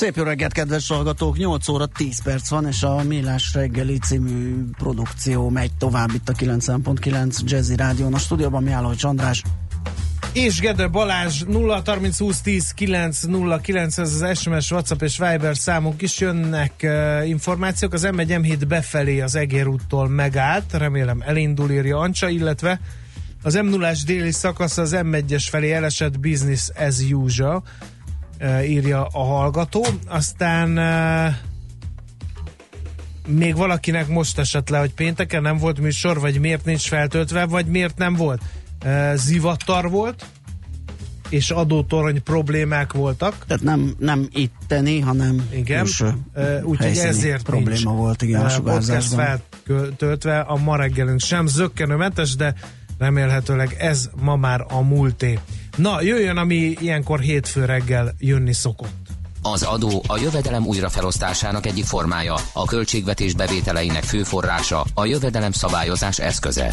Szép jó reggelt, kedves hallgatók! 8 óra 10 perc van, és a Millás reggeli című produkció megy tovább itt a 90.9 Jazzy Rádión. A stúdióban mi hogy András, és Gede Balázs 0 30 20 10 9 0 9 ez az SMS, WhatsApp és Viber számunk is jönnek uh, információk. Az M1 M7 befelé az Egér úttól megállt, remélem elindul, írja Ancsa, illetve az m 0 déli szakasz az M1-es felé elesett business as usual, írja a hallgató. Aztán uh, még valakinek most esett le, hogy pénteken nem volt műsor, vagy miért nincs feltöltve, vagy miért nem volt zivatar volt, és adótorony problémálták voltak. Tehát nem, nem itteni, hanem igen. Úgyhogy ezért probléma nincs volt, igen, a podcast feltöltve a ma reggelünk sem zöggenőmentes, de remélhetőleg ez ma már a múlté. Na, jöjjön, ami ilyenkor hétfő reggel jönni szokott. Az adó a jövedelem újrafelosztásának egyik formája, a költségvetés bevételeinek fő forrása, a jövedelem szabályozás eszköze.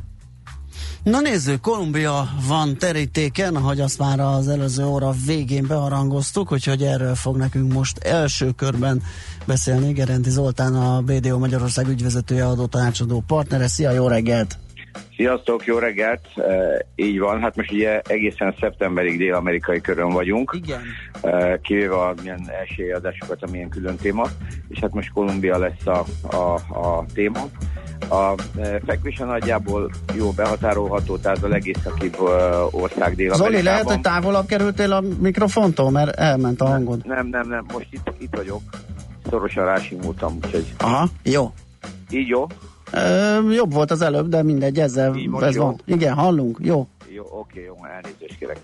Na nézzük, Kolumbia van terítéken, ahogy azt már az előző óra végén beharangoztuk, úgyhogy erről fog nekünk most első körben beszélni Gerendi Zoltán, a BDO Magyarország ügyvezetője, adó tanácsadó partnere. Szia, jó reggelt! Sziasztok, jó reggelt! E, így van, hát most ugye egészen szeptemberig dél-amerikai körön vagyunk. Igen. E, kivéve a milyen adásokat, amilyen külön téma, és hát most Kolumbia lesz a, a, a téma. A fekvése nagyjából jó behatárolható, tehát a legészakibb ország dél Zoli, lehet, hogy távolabb kerültél a mikrofontól, mert elment a hangod. Nem, nem, nem, most itt, itt vagyok. Szorosan rásimultam, úgyhogy... Aha, jó. Így jó? Ö, jobb volt az előbb, de mindegy, ezzel ez jó? van. Igen, hallunk, jó. Jó, oké, jó, elnézést kérek.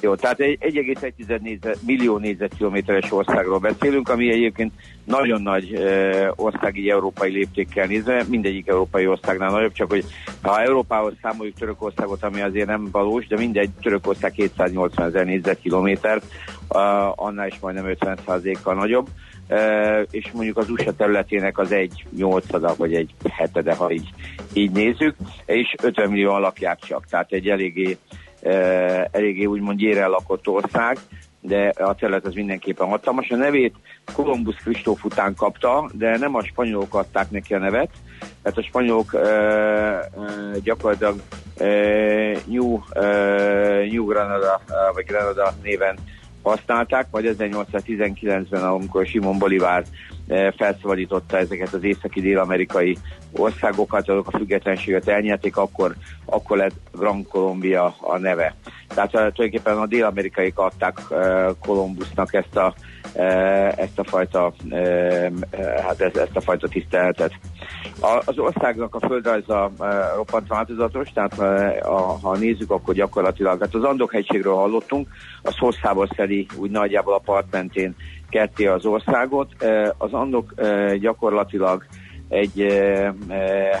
Jó, tehát 1,1 négyzet, millió négyzetkilométeres országról beszélünk, ami egyébként nagyon nagy e, országi európai léptékkel nézve, mindegyik európai országnál nagyobb, csak hogy ha Európához számoljuk Törökországot, ami azért nem valós, de mindegy, Törökország 280 ezer négyzetkilométer, annál is majdnem 50%-kal nagyobb és mondjuk az USA területének az egy nyolcada vagy egy hetede, ha így, így nézzük, és 50 millió lakják csak, tehát egy eléggé, eléggé úgymond gyére lakott ország, de a terület az mindenképpen hatalmas. A nevét Columbus Kristóf után kapta, de nem a spanyolok adták neki a nevet, mert a spanyolok uh, uh, gyakorlatilag uh, New, uh, New Granada, vagy Granada néven használták, majd 1819-ben, amikor Simon Bolivár eh, felszabadította ezeket az északi dél-amerikai országokat, azok a függetlenséget elnyerték, akkor, akkor lett Grand Colombia a neve. Tehát uh, tulajdonképpen a dél-amerikaiak adták uh, Columbusnak ezt a, uh, ezt a fajta hát ez, ezt a fajta tiszteletet. Az országnak a földrajza roppant változatos, tehát ha nézzük, akkor gyakorlatilag, hát az Andok hegységről hallottunk, az hosszából szedi úgy nagyjából a part mentén ketté az országot. Az Andok gyakorlatilag egy,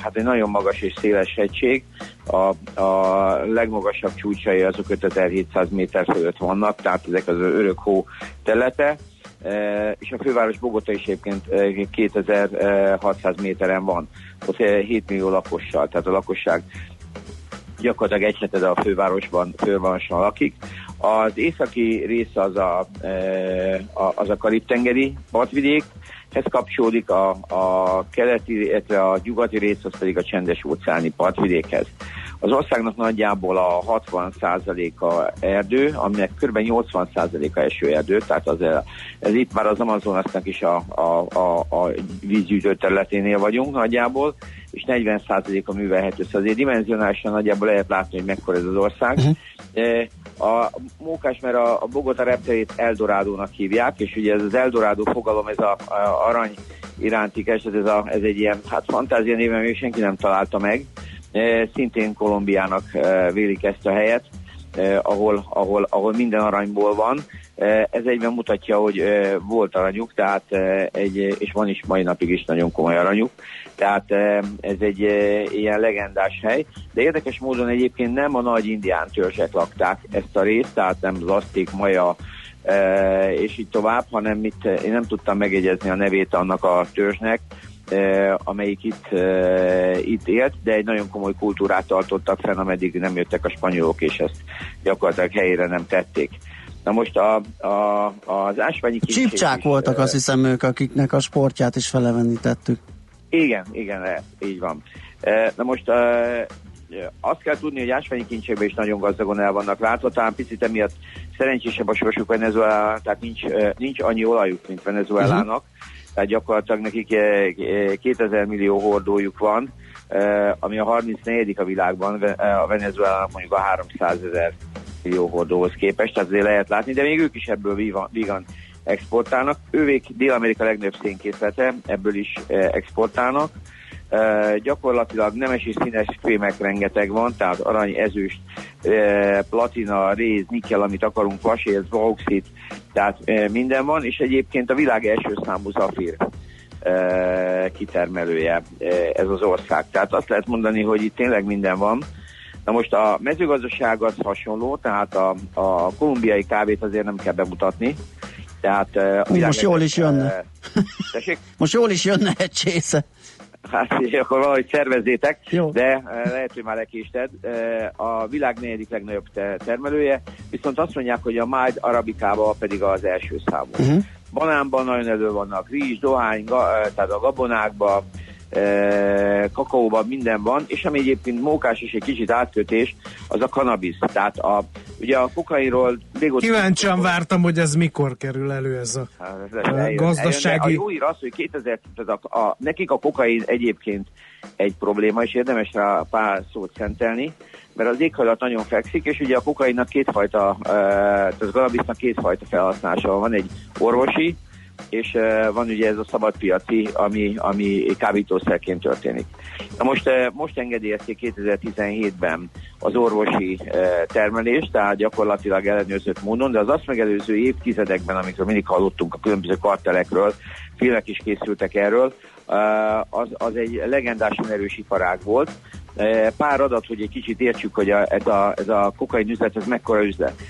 hát egy nagyon magas és széles hegység. A, a legmagasabb csúcsai azok 5700 méter fölött vannak, tehát ezek az örök hó területe. E, és a főváros Bogota is egyébként 2600 méteren van. Ott 7 millió lakossal, tehát a lakosság gyakorlatilag egy hetede a fővárosban, fővárosban lakik. Az északi része az a, az a Karib-tengeri partvidék, ez kapcsolódik a, a keleti, illetve a nyugati rész, az pedig a csendes óceáni partvidékhez. Az országnak nagyjából a 60%-a erdő, aminek kb. 80%-a esőerdő, tehát az, ez itt már az Amazonasnak is a, a, a, a vízgyűjtő területénél vagyunk nagyjából, és 40%-a művelhető. Szóval azért dimenzionálisan nagyjából lehet látni, hogy mekkora ez az ország. Uh-huh. A mókás, mert a, a Bogota repterét Eldorádónak hívják, és ugye ez az Eldorádó fogalom, ez a, arany iránti kereslet, ez, a, ez egy ilyen, hát fantázia néven még senki nem találta meg. E, szintén Kolumbiának e, vélik ezt a helyet, e, ahol, ahol, ahol minden aranyból van. E, ez egyben mutatja, hogy e, volt aranyuk, tehát e, egy, és van is mai napig is nagyon komoly aranyuk. Tehát e, ez egy e, ilyen legendás hely. De érdekes módon egyébként nem a nagy indián törzsek lakták ezt a részt, tehát nem az azték, maja, e, és így tovább, hanem itt, én nem tudtam megjegyezni a nevét annak a törzsnek, amelyik itt, e, itt élt, de egy nagyon komoly kultúrát tartottak fenn, ameddig nem jöttek a spanyolok, és ezt gyakorlatilag helyére nem tették. Na most a, a, az ásványi Csipcsák voltak, azt hiszem ők, akiknek a sportját is felevenítettük. Igen, igen, így van. Na most azt kell tudni, hogy ásványi kincsekben is nagyon gazdagon el vannak látva, talán picit emiatt szerencsésebb a sorsuk Venezuela, tehát nincs, nincs annyi olajuk, mint Venezuelának, uh-huh. Tehát gyakorlatilag nekik 2000 millió hordójuk van, ami a 34. a világban, a Venezuelának mondjuk a 300 ezer millió hordóhoz képest, tehát azért lehet látni, de még ők is ebből vígan exportálnak. Ővék Dél-Amerika legnagyobb szénkészlete, ebből is exportálnak. Uh, gyakorlatilag nemes és színes krémek rengeteg van, tehát arany, ezüst, uh, platina, réz, nikkel, amit akarunk, vasér, bauxit, tehát uh, minden van, és egyébként a világ első számú zafír kitermelője ez az ország. Tehát azt lehet mondani, hogy itt tényleg minden van. Na most a mezőgazdaság az hasonló, tehát a, a kolumbiai kávét azért nem kell bemutatni, tehát, uh, most jól is jönne. Uh, most jól is jönne egy csésze. Hát, akkor valahogy szervezzétek, Jó. de lehet, hogy már lekésted. A világ negyedik legnagyobb termelője, viszont azt mondják, hogy a Májd Arabikába pedig az első számú. Uh-huh. Banánban nagyon elő vannak, rizs, dohány, ga, tehát a gabonákban, kakaóban minden van, és ami egyébként mókás és egy kicsit átkötés, az a kanabisz. Tehát a, ugye a kokainról. Kíváncsian vártam, hogy ez mikor kerül elő ez a, hát, ez a gazdasági... A jó ír az, hogy 2000, tehát a, a, nekik a kokain egyébként egy probléma, és érdemes rá pár szót szentelni, mert az éghajlat nagyon fekszik, és ugye a kokainnak kétfajta, tehát a kanabisznak kétfajta felhasználása van, egy orvosi, és uh, van ugye ez a szabadpiaci, ami, ami kábítószerként történik. Na most, uh, most engedélyezték 2017-ben az orvosi uh, termelést, tehát gyakorlatilag ellenőrzött módon, de az azt megelőző évtizedekben, amikor mindig hallottunk a különböző kartelekről, filmek is készültek erről, az, az egy legendás erős iparág volt. Pár adat, hogy egy kicsit értsük, hogy a, ez, a, ez a kokain üzlet, ez mekkora üzlet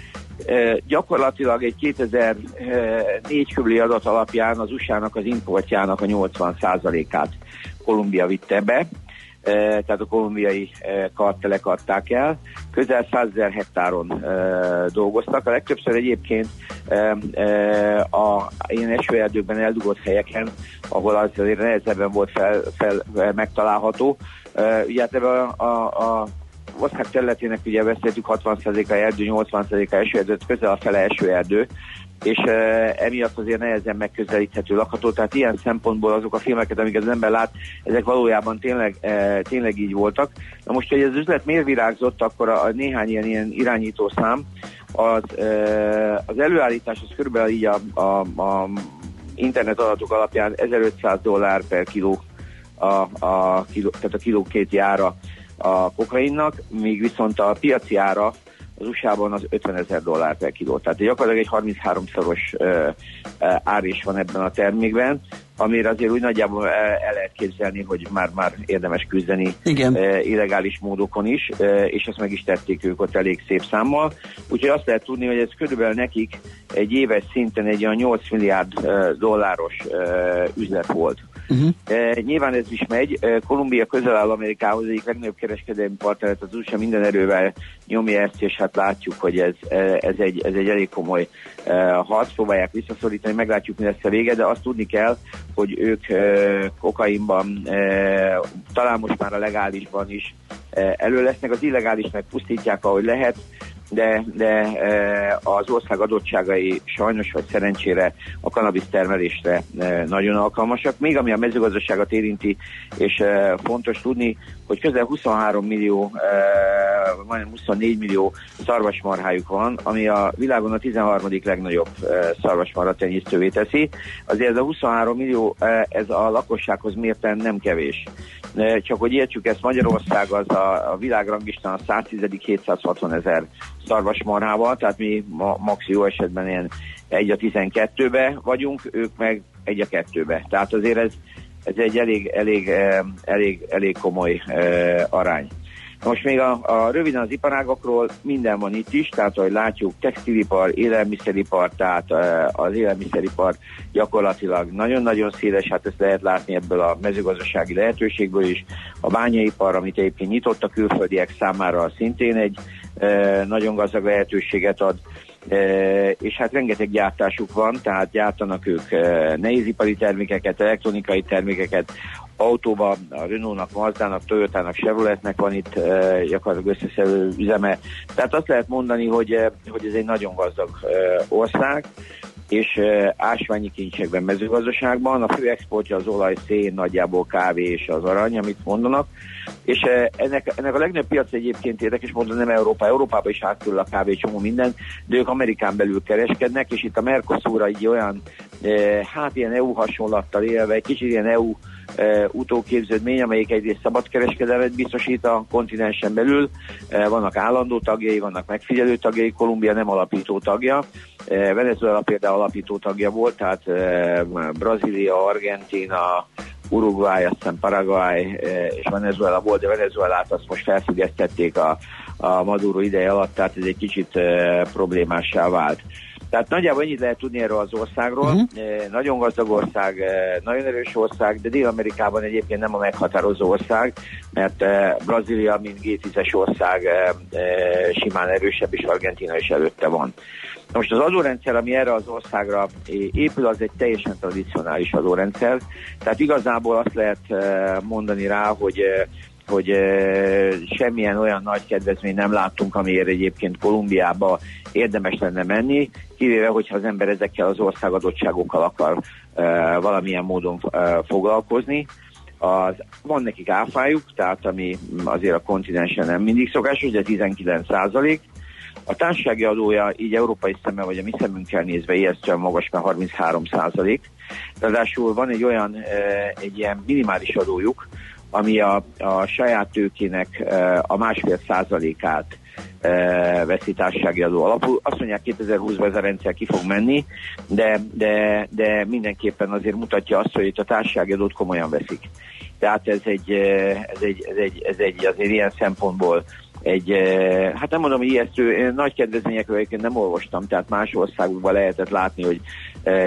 gyakorlatilag egy 2004 körüli adat alapján az USA-nak az importjának a 80%-át Kolumbia vitte be, tehát a kolumbiai kartelek adták el. Közel 100 ezer hektáron dolgoztak. A legtöbbször egyébként a ilyen esőerdőkben eldugott helyeken, ahol az azért nehezebben volt fel, fel megtalálható. Ugye hát ebben a, a, a ország területének ugye beszéltük 60%-a erdő, 80%-a esőerdő, közel a fele esőerdő, és uh, emiatt azért nehezen megközelíthető lakható, tehát ilyen szempontból azok a filmeket, amiket az ember lát, ezek valójában tényleg, uh, tényleg így voltak. Na most, hogy az üzlet miért virágzott, akkor a, a néhány ilyen, ilyen irányító szám, az, uh, az előállítás az körülbelül így a, a, a internet adatok alapján 1500 dollár per kiló, a, a kiló, tehát a kiló két jára a kokainnak, míg viszont a piaci ára az USA-ban az 50 ezer dollár per kiló. Tehát gyakorlatilag egy 33-szoros uh, ár is van ebben a termékben, amire azért úgy nagyjából el lehet képzelni, hogy már, már érdemes küzdeni Igen. Illegális módokon is, és ezt meg is tették ők ott elég szép számmal. Úgyhogy azt lehet tudni, hogy ez körülbelül nekik egy éves szinten egy olyan 8 milliárd dolláros üzlet volt. Uh-huh. E, nyilván ez is megy. E, Kolumbia közel áll Amerikához, egyik legnagyobb kereskedelmi partneret az USA minden erővel nyomja ezt, és hát látjuk, hogy ez, ez, egy, ez egy elég komoly e, harc, próbálják visszaszorítani, meglátjuk, mi lesz a vége, de azt tudni kell, hogy ők e, kokainban, e, talán most már a legálisban is e, elő lesznek, az illegális meg pusztítják, ahogy lehet, de, de az ország adottságai sajnos vagy szerencsére a kanabisz termelésre nagyon alkalmasak. Még ami a mezőgazdaságot érinti, és fontos tudni, hogy közel 23 millió, majdnem 24 millió szarvasmarhájuk van, ami a világon a 13. legnagyobb szarvasmarha tenyésztővé teszi. Azért ez a 23 millió, ez a lakossághoz mérten nem kevés. Csak hogy értsük ezt, Magyarország az a, a világrangistán a 110 760 ezer szarvasmarhával, tehát mi ma, max jó esetben ilyen 1 a 12-be vagyunk, ők meg 1 a 2-be. Tehát azért ez, ez egy elég, elég, elég, elég komoly arány. Most még a, a röviden az iparágokról minden van itt is, tehát ahogy látjuk, textilipar, élelmiszeripar, tehát az élelmiszeripar gyakorlatilag nagyon-nagyon széles, hát ezt lehet látni ebből a mezőgazdasági lehetőségből is. A bányaipar, amit egyébként nyitott a külföldiek számára szintén egy nagyon gazdag lehetőséget ad és hát rengeteg gyártásuk van, tehát gyártanak ők nehézipari termékeket, elektronikai termékeket, autóban a Renault-nak, Mazda-nak, Toyota-nak, Chevroletnek van itt gyakorlatilag összeszerű üzeme. Tehát azt lehet mondani, hogy, hogy ez egy nagyon gazdag ország, és ásványi kincsekben, mezőgazdaságban. A fő exportja az olaj, szén, nagyjából kávé és az arany, amit mondanak. És ennek, ennek a legnagyobb piac egyébként érdekes módon nem Európa. Európában is átkerül a kávé csomó minden, de ők Amerikán belül kereskednek, és itt a Mercosur egy olyan, hát ilyen EU hasonlattal élve, egy kicsit ilyen EU utóképződmény, amelyik egyrészt szabadkereskedelmet biztosít a kontinensen belül. Vannak állandó tagjai, vannak megfigyelő tagjai, Kolumbia nem alapító tagja. Venezuela például alapító tagja volt, tehát Brazília, Argentina, Uruguay, aztán Paraguay és Venezuela volt, de Venezuelát azt most felfüggesztették a, a Maduro ideje alatt, tehát ez egy kicsit problémássá vált. Tehát nagyjából ennyit lehet tudni erről az országról. Uh-huh. Nagyon gazdag ország, eh, nagyon erős ország, de Dél-Amerikában egyébként nem a meghatározó ország, mert eh, Brazília, mint G10-es ország simán erősebb, és Argentina is előtte van. Most az adórendszer, ami erre az országra épül, az egy teljesen tradicionális adórendszer. Tehát igazából azt lehet mondani rá, hogy hogy semmilyen olyan nagy kedvezmény nem láttunk, amiért egyébként Kolumbiába érdemes lenne menni, kivéve, hogyha az ember ezekkel az országadottságokkal akar valamilyen módon foglalkozni. Az, van nekik áfájuk, tehát ami azért a kontinensen nem mindig szokásos, de 19 százalék. A társasági adója így európai szemmel, vagy a mi szemünkkel nézve ijesztően magas, mert 33 százalék. Ráadásul van egy olyan, egy ilyen minimális adójuk, ami a, a saját tőkének a másfél százalékát veszi társasági adó alapul. Azt mondják 2020-ban ez a rendszer ki fog menni, de, de, de mindenképpen azért mutatja azt, hogy itt a társasági adót komolyan veszik. Tehát ez egy, ez egy, ez egy, ez egy azért ilyen szempontból egy, hát nem mondom, ijesztő, nagy kedvezményekről egyébként nem olvastam, tehát más országokban lehetett látni, hogy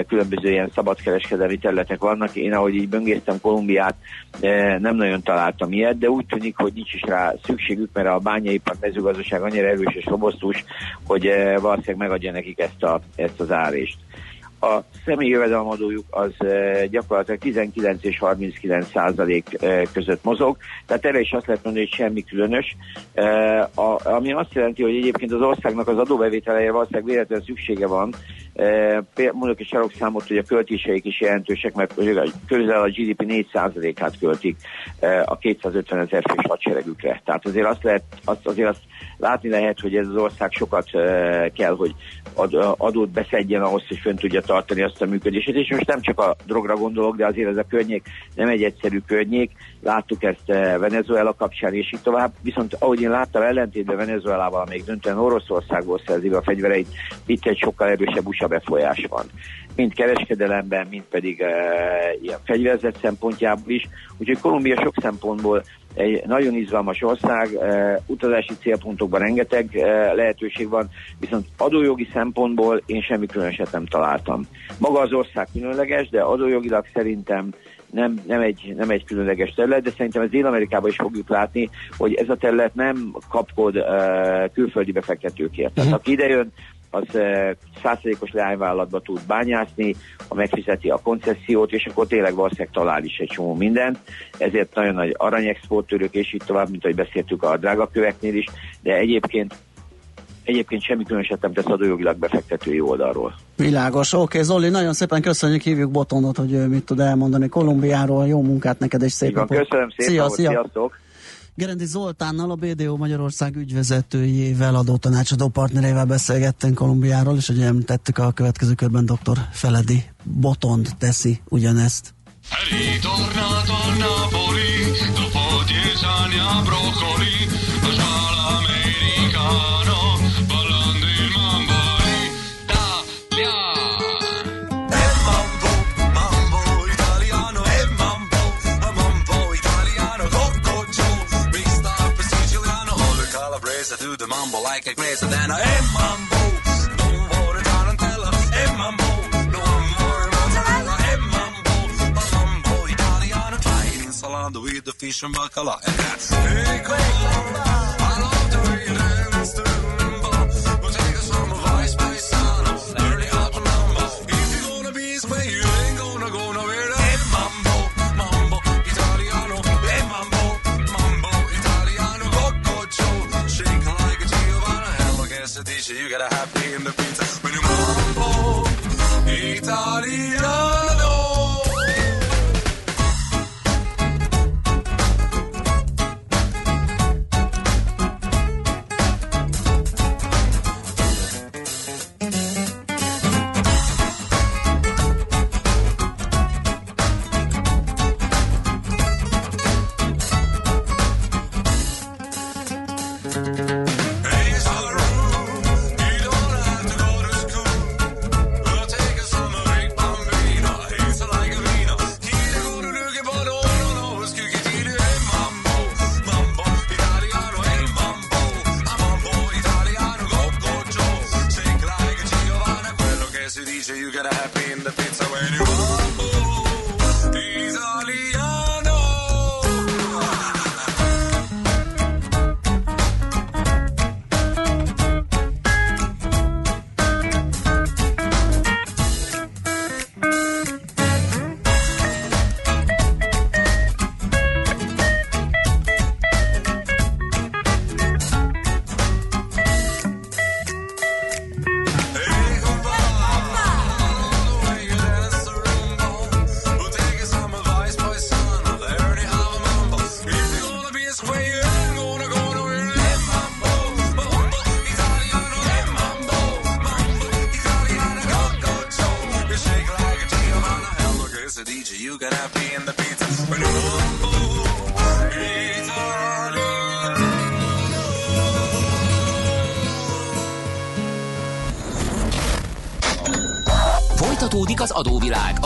különböző ilyen szabadkereskedelmi területek vannak. Én ahogy így böngésztem Kolumbiát, nem nagyon találtam ilyet, de úgy tűnik, hogy nincs is rá szükségük, mert a bányaipar mezőgazdaság annyira erős és robosztus, hogy valószínűleg megadja nekik ezt, a, ezt az árést a személyi jövedelemadójuk az gyakorlatilag 19 és 39 százalék között mozog, tehát erre is azt lehet mondani, hogy semmi különös, ami azt jelenti, hogy egyébként az országnak az adóbevételeje valószínűleg véletlenül szüksége van, mondok egy sarokszámot, hogy a költéseik is jelentősek, mert közel a GDP 4%-át költik a 250 ezer fős hadseregükre. Tehát azért azt, lehet, azt, azért azt látni lehet, hogy ez az ország sokat kell, hogy adót beszedjen ahhoz, hogy fönn tudja tartani azt a működését. És most nem csak a drogra gondolok, de azért ez a környék nem egy egyszerű környék. Láttuk ezt Venezuela kapcsán, és így tovább. Viszont ahogy én láttam, ellentétben Venezuelával, amelyik döntően Oroszországból szerzi a fegyvereit, itt egy sokkal erősebb USA befolyás van. Mind kereskedelemben, mind pedig e, ilyen fegyverzet szempontjából is. Úgyhogy Kolumbia sok szempontból egy nagyon izgalmas ország, e, utazási célpontokban rengeteg e, lehetőség van, viszont adójogi szempontból én semmi különöset nem találtam. Maga az ország különleges, de adójogilag szerintem nem, nem, egy, nem egy különleges terület, de szerintem ez Dél-Amerikában is fogjuk látni, hogy ez a terület nem kapkod uh, külföldi befektetőkért. Tehát mhm. aki idejön, az százszerékos leányvállalatba tud bányászni, ha megfizeti a koncesziót, és akkor tényleg valószínűleg talál is egy csomó mindent. Ezért nagyon nagy aranyexportőrök, és így tovább, mint ahogy beszéltük a drágaköveknél is, de egyébként egyébként semmi különöset nem tesz adójogilag befektetői oldalról. Világos. Oké, okay, Zoli, nagyon szépen köszönjük, hívjuk Botonot, hogy mit tud elmondani Kolumbiáról. Jó munkát neked, és szép napot. Köszönöm szépen, szia, szia. sziasztok. Gerendi Zoltánnal, a BDO Magyarország ügyvezetőjével, adó tanácsadó partnerével beszélgettünk Kolumbiáról, és ugye tettük a következő körben dr. Feledi Botond teszi ugyanezt. Ritornato a Napoli, dopo do the mumble like a crazy than I hey mumbo. Don't worry, darling. No, more Italian with the fish and bacala. And that's big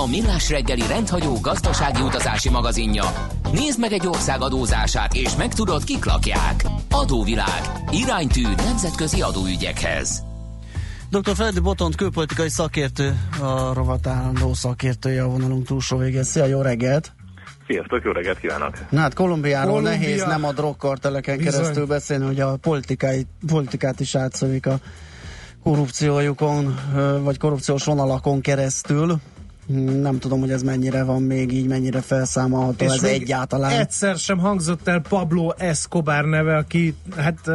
a millás reggeli rendhagyó gazdasági utazási magazinja. Nézd meg egy ország adózását, és megtudod, kik lakják. Adóvilág. Iránytű nemzetközi adóügyekhez. Dr. Feledi Botont külpolitikai szakértő, a rovat állandó szakértője a vonalunk túlsó végén. Szia, jó reggelt! Sziasztok, jó reggelt kívánok! Na hát Kolumbiáról Kolumbia. nehéz nem a drogkarteleken keresztül beszélni, hogy a politikai, politikát is átszövik a korrupciójukon, vagy korrupciós vonalakon keresztül. Nem tudom, hogy ez mennyire van még így, mennyire felszámolható ez egyáltalán. Egyszer sem hangzott el Pablo Escobar neve, aki hát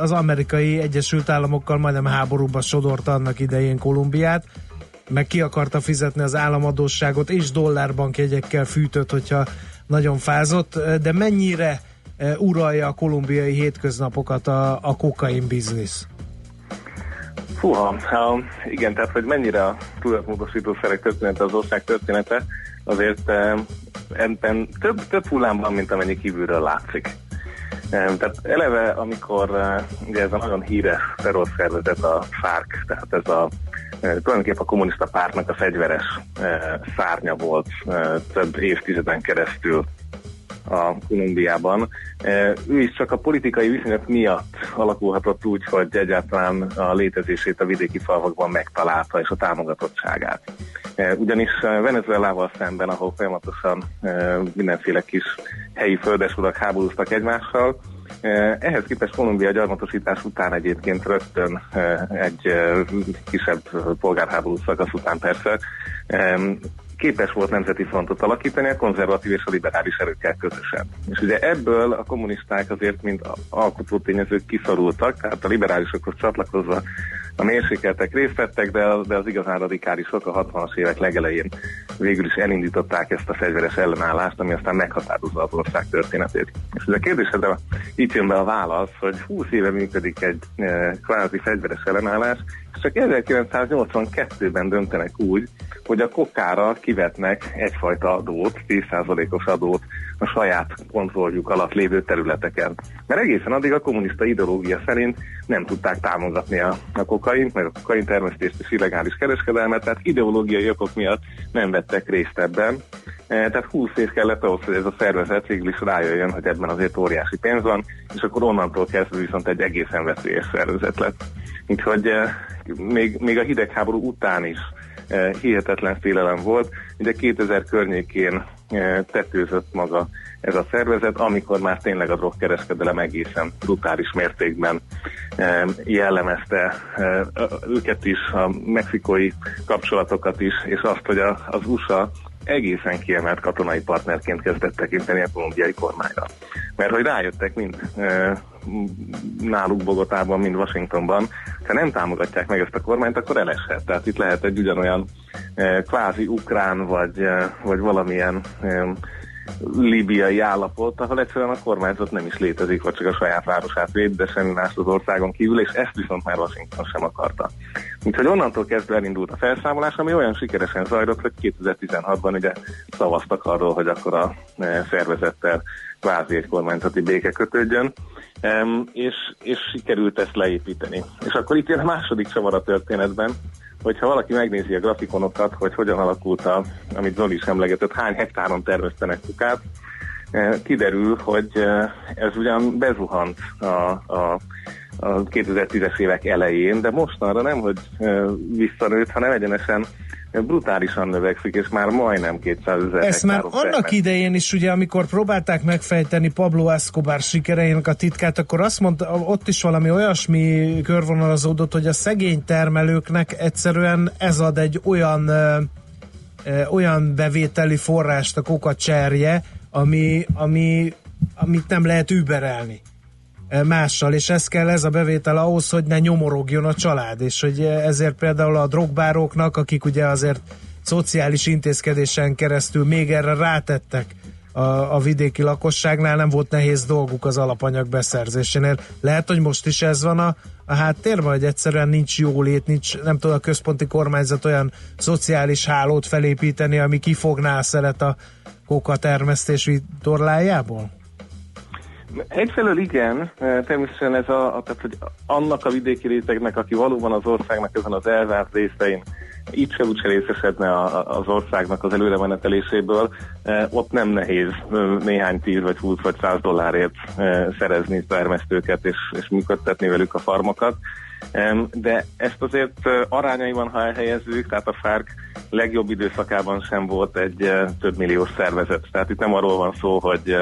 az amerikai Egyesült Államokkal majdnem háborúba sodort annak idején Kolumbiát, meg ki akarta fizetni az államadósságot, és dollárbankjegyekkel fűtött, hogyha nagyon fázott, de mennyire uralja a kolumbiai hétköznapokat a, a kokain biznisz? Húha, um, igen, tehát hogy mennyire a tudatmódosítószerek története az ország története, azért um, ebben több, több hullám van, mint amennyi kívülről látszik. Um, tehát eleve, amikor uh, ugye ez a nagyon híres terrorszervezet, a FARC, tehát ez a uh, tulajdonképpen a kommunista pártnak a fegyveres uh, szárnya volt több évtizeden keresztül a Kolumbiában. E, ő is csak a politikai viszonyok miatt alakulhatott úgy, hogy egyáltalán a létezését a vidéki falvakban megtalálta és a támogatottságát. E, ugyanis Venezuelával szemben, ahol folyamatosan e, mindenféle kis helyi földesudak háborúztak egymással, ehhez képest Kolumbia gyarmatosítás után egyébként rögtön egy kisebb polgárháború szakasz után persze képes volt nemzeti frontot alakítani a konzervatív és a liberális erőkkel közösen. És ugye ebből a kommunisták azért, mint alkotótényezők kiszorultak, tehát a liberálisokhoz csatlakozva a mérsékeltek részt vettek, de, de az igazán radikálisok a 60-as évek legelején végül is elindították ezt a fegyveres ellenállást, ami aztán meghatározza az ország történetét. És ez a kérdésedre itt jön be a válasz, hogy 20 éve működik egy e, kvázi fegyveres ellenállás, és csak 1982-ben döntenek úgy, hogy a kokára kivetnek egyfajta adót, 10%-os adót a saját kontrolljuk alatt lévő területeken. Mert egészen addig a kommunista ideológia szerint nem tudták támogatni a, a kokaint, meg a kokain termesztést és illegális kereskedelmet, tehát ideológiai okok miatt nem vettek részt ebben. E, tehát 20 év kellett ahhoz, hogy ez a szervezet végül is rájöjjön, hogy ebben azért óriási pénz van, és akkor onnantól kezdve viszont egy egészen veszélyes szervezet lett. Úgyhogy e, még, még a hidegháború után is e, hihetetlen félelem volt. Ugye 2000 környékén tetőzött maga ez a szervezet, amikor már tényleg a drogkereskedelem egészen brutális mértékben jellemezte őket is, a mexikói kapcsolatokat is, és azt, hogy az USA egészen kiemelt katonai partnerként kezdett tekinteni a kolumbiai kormányra. Mert hogy rájöttek mind náluk Bogotában, mind Washingtonban, ha nem támogatják meg ezt a kormányt, akkor eleshet. Tehát itt lehet egy ugyanolyan e, kvázi ukrán, vagy, e, vagy valamilyen e, líbiai állapot, ahol egyszerűen a kormányzat nem is létezik, vagy csak a saját városát véd, de semmi más az országon kívül, és ezt viszont már Washington sem akarta. Úgyhogy onnantól kezdve elindult a felszámolás, ami olyan sikeresen zajlott, hogy 2016-ban ugye szavaztak arról, hogy akkor a szervezettel kvázi egy kormányzati béke kötődjön, és, és sikerült ezt leépíteni. És akkor itt jön a második csavar a történetben, hogyha valaki megnézi a grafikonokat, hogy hogyan alakult a, amit Zoli is emlegetett, hány hektáron terveztenek kukát, eh, kiderül, hogy eh, ez ugyan bezuhant a, a, a 2010-es évek elején, de mostanra nem, hogy visszanőtt, hanem egyenesen brutálisan növekszik, és már majdnem 200 ezer Ezt már annak termet. idején is, ugye, amikor próbálták megfejteni Pablo Escobar sikereinek a titkát, akkor azt mondta, ott is valami olyasmi körvonalazódott, hogy a szegény termelőknek egyszerűen ez ad egy olyan olyan bevételi forrást a kokacserje, ami, ami, amit nem lehet überelni mással, és ez kell ez a bevétel ahhoz, hogy ne nyomorogjon a család, és hogy ezért például a drogbáróknak, akik ugye azért szociális intézkedésen keresztül még erre rátettek a, a vidéki lakosságnál, nem volt nehéz dolguk az alapanyag beszerzésénél. Lehet, hogy most is ez van a, a háttérben, hogy egyszerűen nincs jólét, nincs, nem tud a központi kormányzat olyan szociális hálót felépíteni, ami kifogná a szeret a kóka termesztés torlájából? Egyfelől igen, e, természetesen ez a, a, tehát, hogy annak a vidéki rétegnek, aki valóban az országnak ezen az elvárt részein így se úgy se részesedne a, az országnak az előremeneteléséből, e, ott nem nehéz e, néhány tíz vagy húsz vagy száz dollárért szerezni termesztőket és, és működtetni velük a farmokat. De ezt azért arányaiban, ha elhelyezzük, tehát a FARC legjobb időszakában sem volt egy több milliós szervezet. Tehát itt nem arról van szó, hogy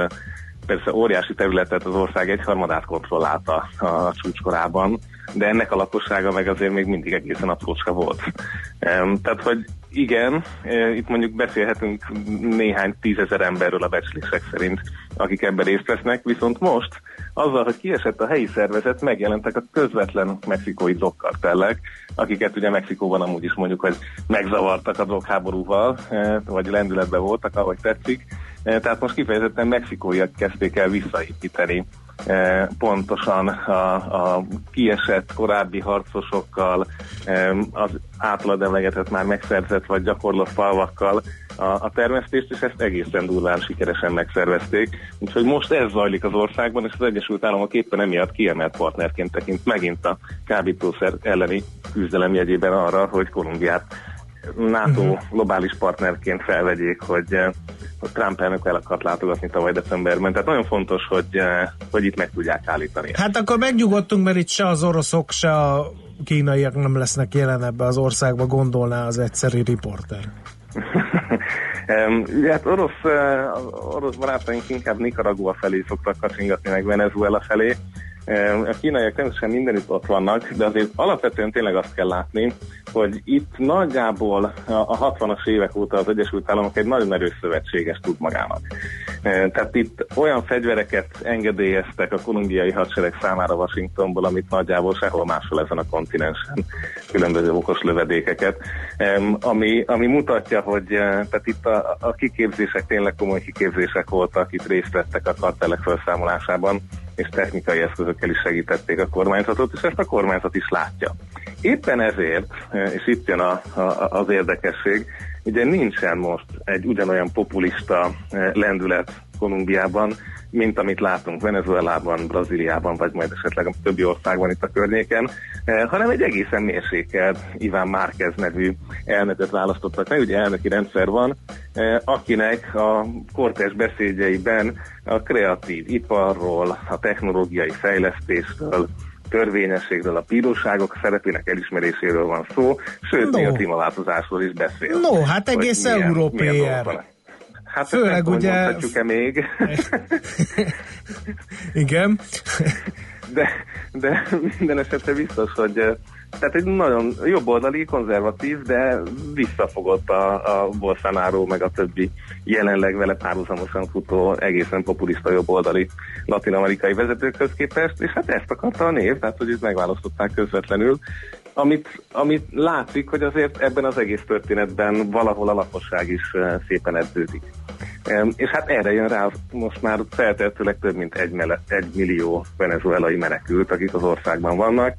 persze óriási területet az ország egyharmadát kontrollálta a csúcskorában, de ennek a lakossága meg azért még mindig egészen aprócska volt. Tehát, hogy igen, e, itt mondjuk beszélhetünk néhány tízezer emberről a becslések szerint, akik ebben részt vesznek, viszont most azzal, hogy kiesett a helyi szervezet, megjelentek a közvetlen mexikói drogkartellek, akiket ugye Mexikóban amúgy is mondjuk, hogy megzavartak a drogháborúval, e, vagy lendületben voltak, ahogy tetszik, tehát most kifejezetten mexikóiak kezdték el visszaépíteni eh, pontosan a, a kiesett korábbi harcosokkal, eh, az általad emlegetett már megszerzett vagy gyakorlott falvakkal a, a termesztést, és ezt egészen durván sikeresen megszervezték. Úgyhogy most ez zajlik az országban, és az Egyesült Államok éppen emiatt kiemelt partnerként tekint megint a kábítószer elleni küzdelem jegyében arra, hogy Kolumbiát NATO uh-huh. globális partnerként felvegyék, hogy, eh, hogy Trump elnök el akart látogatni tavaly decemberben. Tehát nagyon fontos, hogy, eh, hogy itt meg tudják állítani. Hát akkor megnyugodtunk, mert itt se az oroszok, se a kínaiak nem lesznek jelen ebbe az országba, gondolná az egyszerű riporter. hát orosz, eh, orosz barátaink inkább Nicaragua felé szoktak kacsingatni, meg Venezuela felé. A kínaiak természetesen mindenütt ott vannak, de azért alapvetően tényleg azt kell látni, hogy itt nagyjából a 60-as évek óta az Egyesült Államok egy nagyon erős szövetséges tud magának. Tehát itt olyan fegyvereket engedélyeztek a kolumbiai hadsereg számára Washingtonból, amit nagyjából sehol máshol ezen a kontinensen, különböző okos lövedékeket, ami, ami mutatja, hogy tehát itt a, a kiképzések tényleg komoly kiképzések voltak, itt részt vettek a kartelek felszámolásában, és technikai eszközökkel is segítették a kormányzatot, és ezt a kormányzat is látja. Éppen ezért, és itt jön a, a, az érdekesség, ugye nincsen most egy ugyanolyan populista lendület Kolumbiában, mint amit látunk Venezuelában, Brazíliában, vagy majd esetleg a többi országban itt a környéken, hanem egy egészen mérsékelt Iván Márquez nevű elnököt választottak meg. Ugye elnöki rendszer van, akinek a kortes beszédjeiben a kreatív iparról, a technológiai fejlesztésről, törvényességről, a bíróságok szerepének elismeréséről van szó, sőt, no. a klímaváltozásról is beszél. No, hát egész európai Hát Főleg nem ugye... e még. Igen. de, de minden esetre biztos, hogy tehát egy nagyon jobboldali, konzervatív, de visszafogott a, a Bolsonaro, meg a többi jelenleg vele párhuzamosan futó, egészen populista jobboldali latin-amerikai vezetőkhöz képest, és hát ezt akarta a név, tehát hogy itt megválasztották közvetlenül, amit, amit látszik, hogy azért ebben az egész történetben valahol a lakosság is eh, szépen edződik. És hát erre jön rá most már feltehetőleg több mint egy, mele, egy millió venezuelai menekült, akik az országban vannak,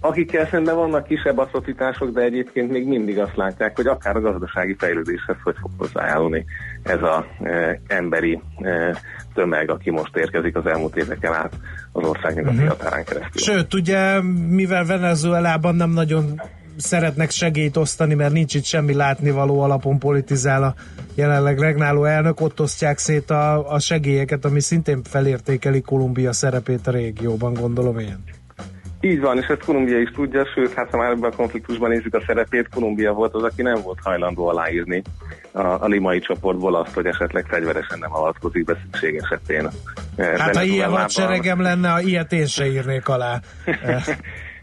akikkel szemben vannak kisebb atrocitások, de egyébként még mindig azt látják, hogy akár a gazdasági fejlődéshez hogy fog hozzájárulni ez az e, emberi e, tömeg, aki most érkezik az elmúlt éveken át az ország nyugati uh-huh. határán keresztül. Sőt, ugye, mivel Venezuelában nem nagyon szeretnek segélyt osztani, mert nincs itt semmi látnivaló alapon politizál a jelenleg regnáló elnök, ott osztják szét a, a segélyeket, ami szintén felértékeli Kolumbia szerepét a régióban, gondolom én. Így van, és ezt Kolumbia is tudja, sőt, hát ha már ebben a konfliktusban nézzük a szerepét, Kolumbia volt az, aki nem volt hajlandó aláírni a, a limai csoportból azt, hogy esetleg fegyveresen nem avatkozik be szükség esetén. Hát ha ilyen hadseregem lenne, a ilyet én se írnék alá.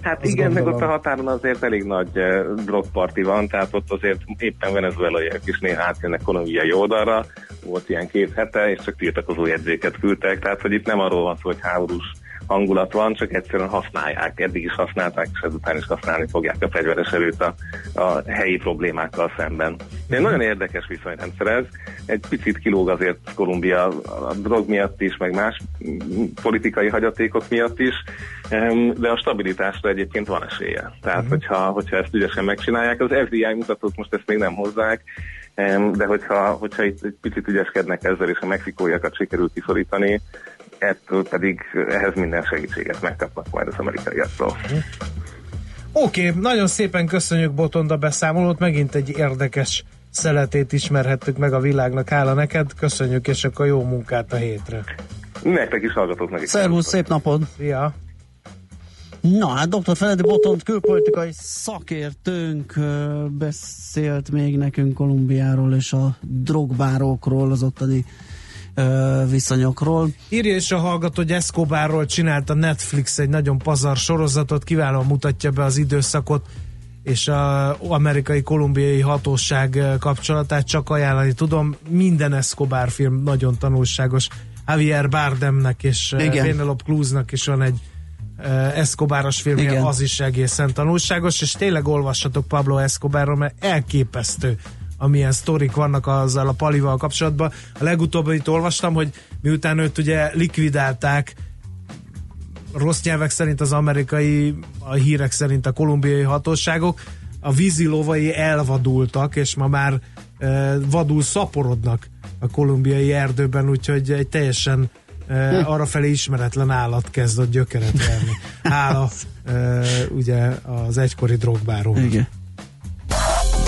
Hát Azt igen, gondolom. meg ott a határon azért elég nagy uh, drogparti van, tehát ott azért éppen venezuelaiak is néha átjönnek kolumbiai oldalra, volt ilyen két hete, és csak tiltakozó jegyzéket küldtek, tehát hogy itt nem arról van szó, hogy háborús hangulat van, csak egyszerűen használják. Eddig is használták, és ezután is használni fogják a fegyveres erőt a, a helyi problémákkal szemben. De egy nagyon érdekes viszonyrendszer ez. Egy picit kilóg azért Kolumbia a drog miatt is, meg más politikai hagyatékok miatt is, de a stabilitásra egyébként van esélye. Tehát, uh-huh. hogyha, hogyha ezt ügyesen megcsinálják, az FDI mutatót most ezt még nem hozzák, de hogyha, hogyha itt egy picit ügyeskednek ezzel, és a mexikóiakat sikerült kiszorítani, ettől pedig ehhez minden segítséget megkapnak majd az amerikaiaktól. Oké, okay, nagyon szépen köszönjük Botonda beszámolót, megint egy érdekes szeletét ismerhettük meg a világnak. Hála neked, köszönjük, és akkor jó munkát a hétre. Nektek is hallgatóknak is. Szervusz, szép napod! Szia! Na, hát dr. Feledi Botont külpolitikai szakértőnk beszélt még nekünk Kolumbiáról és a drogbárókról, az ottani viszonyokról. Írja is a hallgató, hogy Escobarról csinált a Netflix egy nagyon pazar sorozatot, kiválóan mutatja be az időszakot és az amerikai kolumbiai hatóság kapcsolatát csak ajánlani tudom. Minden Escobar film nagyon tanulságos. Javier Bardemnek és Igen. Penelope Cruznak is van egy Escobaros filmje, az is egészen tanulságos, és tényleg olvassatok Pablo Escobarról, mert elképesztő amilyen sztorik vannak azzal a palival kapcsolatban. A legutóbb itt olvastam, hogy miután őt ugye likvidálták, rossz nyelvek szerint az amerikai, a hírek szerint a kolumbiai hatóságok, a vízilovai elvadultak, és ma már e, vadul szaporodnak a kolumbiai erdőben, úgyhogy egy teljesen e, arrafelé ismeretlen állat kezd a gyökeret verni. Hála e, ugye az egykori drogbáról. Igen.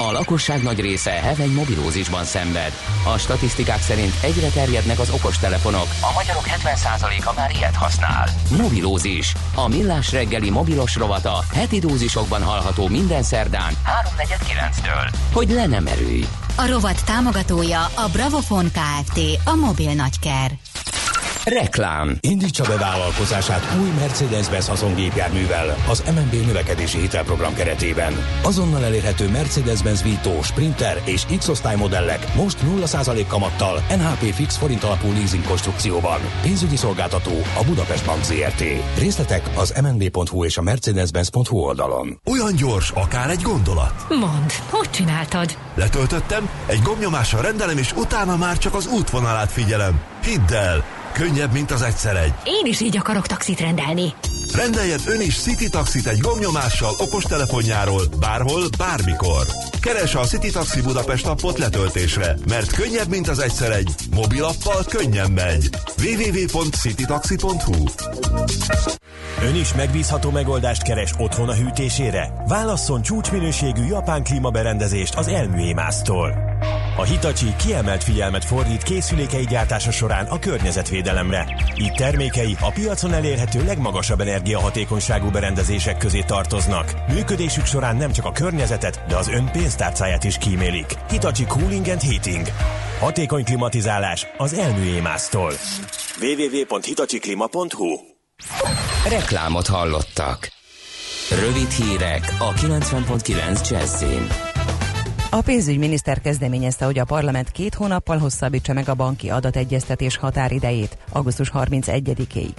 A lakosság nagy része heveny mobilózisban szenved. A statisztikák szerint egyre terjednek az okostelefonok. A magyarok 70%-a már ilyet használ. Mobilózis. A millás reggeli mobilos rovata heti dózisokban hallható minden szerdán 3.49-től. Hogy le nem erőj. A rovat támogatója a Bravofon Kft. A mobil nagyker. Reklám. Indítsa be vállalkozását új Mercedes-Benz haszongépjárművel az MNB növekedési hitelprogram keretében. Azonnal elérhető Mercedes-Benz Vito, Sprinter és X-osztály modellek most 0% kamattal NHP fix forint alapú leasing konstrukcióban. Pénzügyi szolgáltató a Budapest Bank ZRT. Részletek az mnb.hu és a mercedes-benz.hu oldalon. Olyan gyors, akár egy gondolat. Mond, hogy csináltad? Letöltöttem, egy gomnyomással rendelem, és utána már csak az útvonalát figyelem. Hidd el! Könnyebb, mint az egyszer egy. Én is így akarok taxit rendelni. Rendeljen ön is City Taxit egy gomnyomással okostelefonjáról, bárhol, bármikor. Keresse a City Taxi Budapest appot letöltésre, mert könnyebb, mint az egyszer egy. Mobilappal könnyen megy. www.citytaxi.hu Ön is megbízható megoldást keres otthon a hűtésére? Válasszon csúcsminőségű japán klímaberendezést az Elműémásztól. A Hitachi kiemelt figyelmet fordít készülékei gyártása során a környezetvédelemre. Így termékei a piacon elérhető legmagasabb energiahatékonyságú berendezések közé tartoznak. Működésük során nem csak a környezetet, de az ön pénztárcáját is kímélik. Hitachi Cooling and Heating. Hatékony klimatizálás az elműémásztól. www.hitachiclima.hu Reklámot hallottak. Rövid hírek a 90.9 Jazzin. A pénzügyminiszter kezdeményezte, hogy a parlament két hónappal hosszabbítsa meg a banki adategyeztetés határidejét, augusztus 31-ig.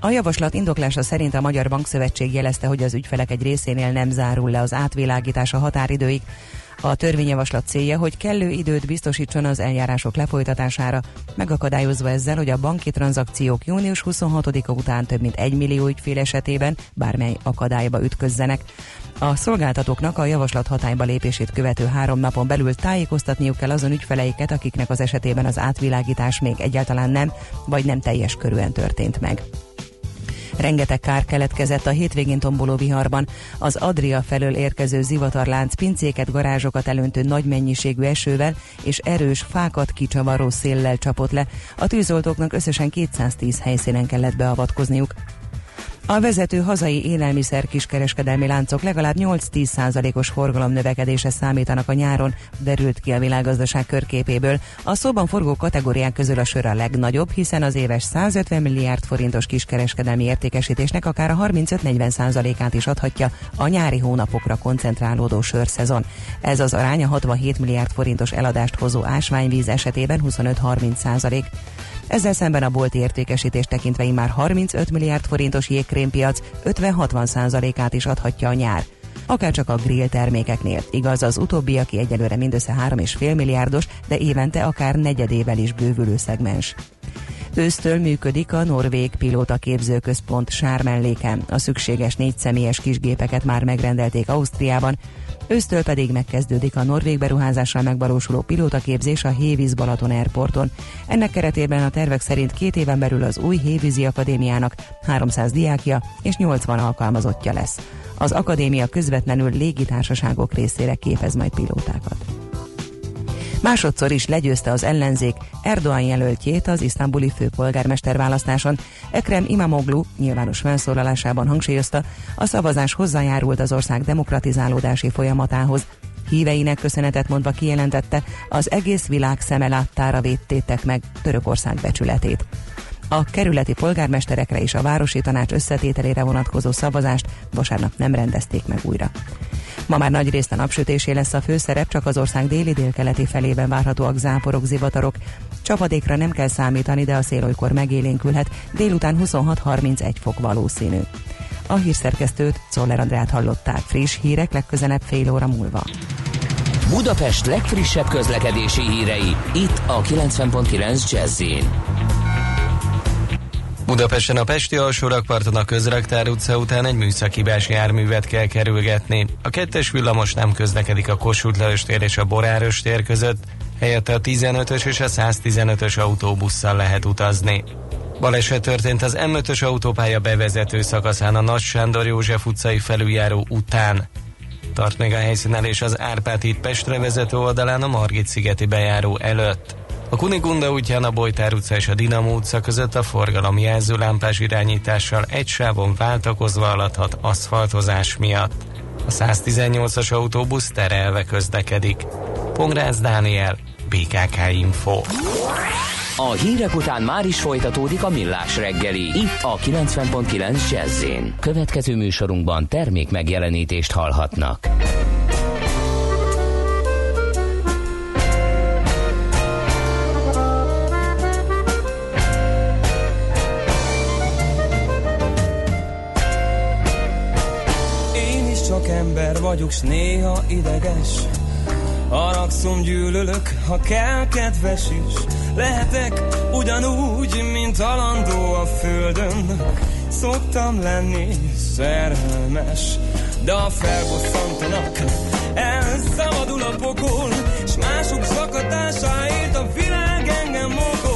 A javaslat indoklása szerint a Magyar Bankszövetség jelezte, hogy az ügyfelek egy részénél nem zárul le az átvilágítás a határidőig. A törvényjavaslat célja, hogy kellő időt biztosítson az eljárások lefolytatására, megakadályozva ezzel, hogy a banki tranzakciók június 26-a után több mint 1 millió ügyfél esetében bármely akadályba ütközzenek. A szolgáltatóknak a javaslat hatályba lépését követő három napon belül tájékoztatniuk kell azon ügyfeleiket, akiknek az esetében az átvilágítás még egyáltalán nem, vagy nem teljes körűen történt meg. Rengeteg kár keletkezett a hétvégén tomboló viharban. Az Adria felől érkező zivatarlánc pincéket, garázsokat elöntő nagy mennyiségű esővel és erős fákat kicsavaró széllel csapott le. A tűzoltóknak összesen 210 helyszínen kellett beavatkozniuk. A vezető hazai élelmiszer kiskereskedelmi láncok legalább 8-10 százalékos forgalom növekedése számítanak a nyáron, derült ki a világgazdaság körképéből. A szóban forgó kategóriák közül a sör a legnagyobb, hiszen az éves 150 milliárd forintos kiskereskedelmi értékesítésnek akár a 35-40 százalékát is adhatja a nyári hónapokra koncentrálódó sörszezon. Ez az arány a 67 milliárd forintos eladást hozó ásványvíz esetében 25-30 százalék. Ezzel szemben a bolti értékesítés tekintve már 35 milliárd forintos jégkrémpiac 50-60 százalékát is adhatja a nyár. Akár csak a grill termékeknél. Igaz, az utóbbi, aki egyelőre mindössze 3,5 milliárdos, de évente akár negyedével is bővülő szegmens. Ősztől működik a Norvég Pilóta Képzőközpont sármelléken. A szükséges négy személyes kisgépeket már megrendelték Ausztriában, Ősztől pedig megkezdődik a norvég beruházással megvalósuló pilótaképzés a Hévíz Balaton Airporton. Ennek keretében a tervek szerint két éven belül az új Hévízi Akadémiának 300 diákja és 80 alkalmazottja lesz. Az akadémia közvetlenül légitársaságok részére képez majd pilótákat. Másodszor is legyőzte az ellenzék Erdoğan jelöltjét az isztambuli főpolgármester választáson. Ekrem Imamoglu nyilvános felszólalásában hangsúlyozta, a szavazás hozzájárult az ország demokratizálódási folyamatához. Híveinek köszönetet mondva kijelentette, az egész világ szeme láttára védtétek meg Törökország becsületét. A kerületi polgármesterekre és a városi tanács összetételére vonatkozó szavazást vasárnap nem rendezték meg újra. Ma már nagy részt a napsütésé lesz a főszerep, csak az ország déli-délkeleti felében várhatóak záporok, zivatarok. Csapadékra nem kell számítani, de a szél olykor megélénkülhet, délután 26-31 fok valószínű. A hírszerkesztőt, Czoller Andrát hallották. Friss hírek legközelebb fél óra múlva. Budapest legfrissebb közlekedési hírei, itt a 90.9 jazz Budapesten a Pesti alsórakparton a Közraktár utca után egy műszakibás járművet kell kerülgetni. A kettes villamos nem közlekedik a Kossuth Lajos tér és a Boráros tér között, helyette a 15-ös és a 115-ös autóbusszal lehet utazni. Baleset történt az M5-ös autópálya bevezető szakaszán a Nagy Sándor József utcai felüljáró után. tart még a helyszínen és az Árpád híd Pestre vezető oldalán a Margit szigeti bejáró előtt. A Kunigunda útján a Bojtár utca és a Dinamo utca között a forgalom jelző lámpás irányítással egy sávon váltakozva alathat aszfaltozás miatt. A 118-as autóbusz terelve közlekedik. Pongrász Dániel, BKK Info. A hírek után már is folytatódik a millás reggeli. Itt a 90.9 jazz Következő műsorunkban termék megjelenítést hallhatnak. Vagyok, s néha ideges. Haragszom, gyűlölök, ha kell, kedves is. Lehetek ugyanúgy, mint alandó a földön. Szoktam lenni szerelmes De a felbosszantanak Elszabadul a pokol S mások zakatásáért a világ engem mokol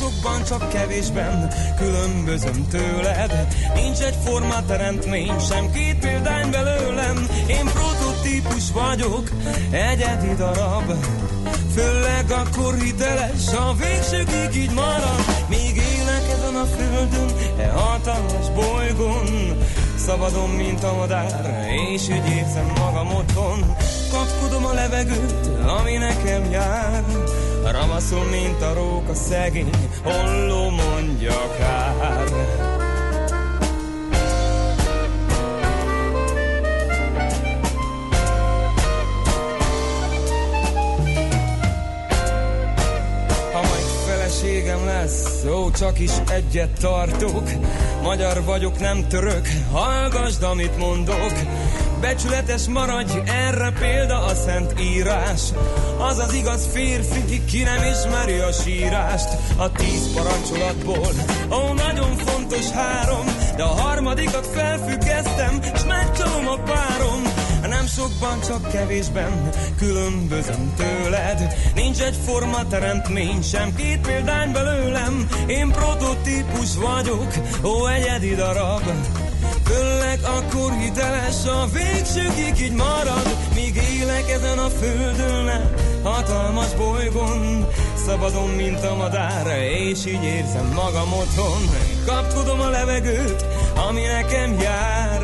sokban, csak kevésben különbözöm tőled. Nincs egy forma teremtmény, sem két példány belőlem. Én prototípus vagyok, egyedi darab. Főleg akkor hiteles, a végsőkig így marad. Még élek ezen a földön, e hatalmas bolygón. Szabadon, mint a madár, és úgy érzem magam otthon. Kapkodom a levegőt, ami nekem jár Ramaszol, mint a róka szegény, holló mondja kár feleségem lesz, ó, csak is egyet tartok. Magyar vagyok, nem török, hallgasd, amit mondok. Becsületes maradj, erre példa a szent írás. Az az igaz férfi, ki nem ismeri a sírást. A tíz parancsolatból, ó, nagyon fontos három, de a harmadikat felfüggesztem, s megcsalom a párom. Nem sokban, csak kevésben különbözöm tőled. Nincs egy forma teremtmény, sem két példány belőlem. Én prototípus vagyok, ó egyedi darab. Főleg akkor hiteles a végsőkig így marad, míg élek ezen a földön, hatalmas bolygón. Szabadon, mint a madár, és így érzem magam otthon. Kapkodom a levegőt, ami nekem jár.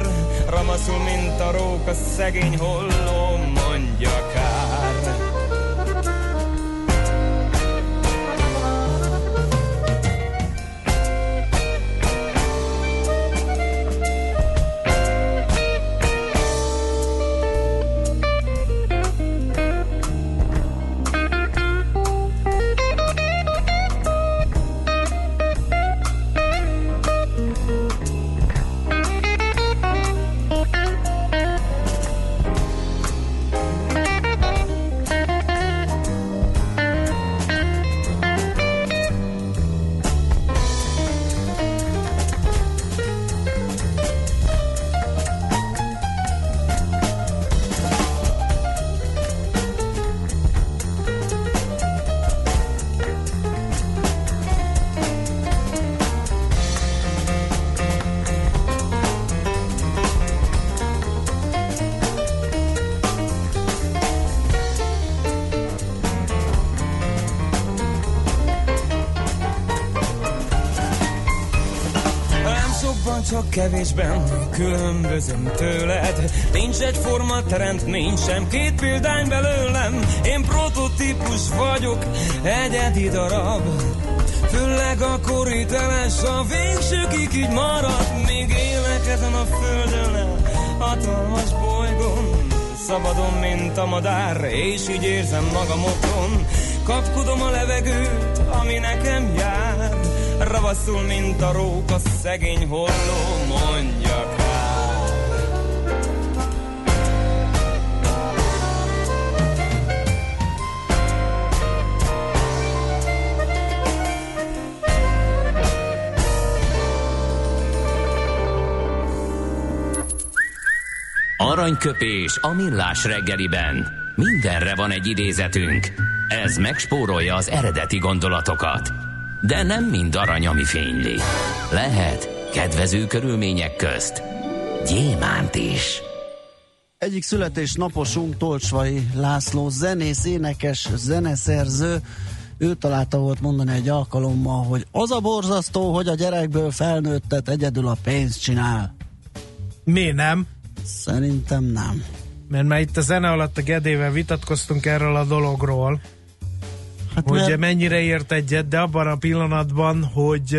Ramaszul, mint a róka, szegény holló, különbözöm tőled. Nincs egy forma teremtmény, sem két példány belőlem. Én prototípus vagyok, egyedi darab. Főleg akkor hiteles, a végsőkig így marad. Még élek ezen a földön, hatalmas bolygón. Szabadon, mint a madár, és így érzem magam otthon. Kapkodom a levegőt, ami nekem jár Ravaszul, mint a róka, szegény holló, Aranyköpés a millás reggeliben. Mindenre van egy idézetünk. Ez megspórolja az eredeti gondolatokat. De nem mind arany, ami fényli. Lehet kedvező körülmények közt gyémánt is. Egyik születésnaposunk Tolcsvai László zenész, énekes, zeneszerző, ő találta volt mondani egy alkalommal, hogy az a borzasztó, hogy a gyerekből felnőttet egyedül a pénzt csinál. Mi nem? Szerintem nem. Mert már itt a zene alatt a Gedével vitatkoztunk erről a dologról, hát hogy mert... mennyire ért egyet, de abban a pillanatban, hogy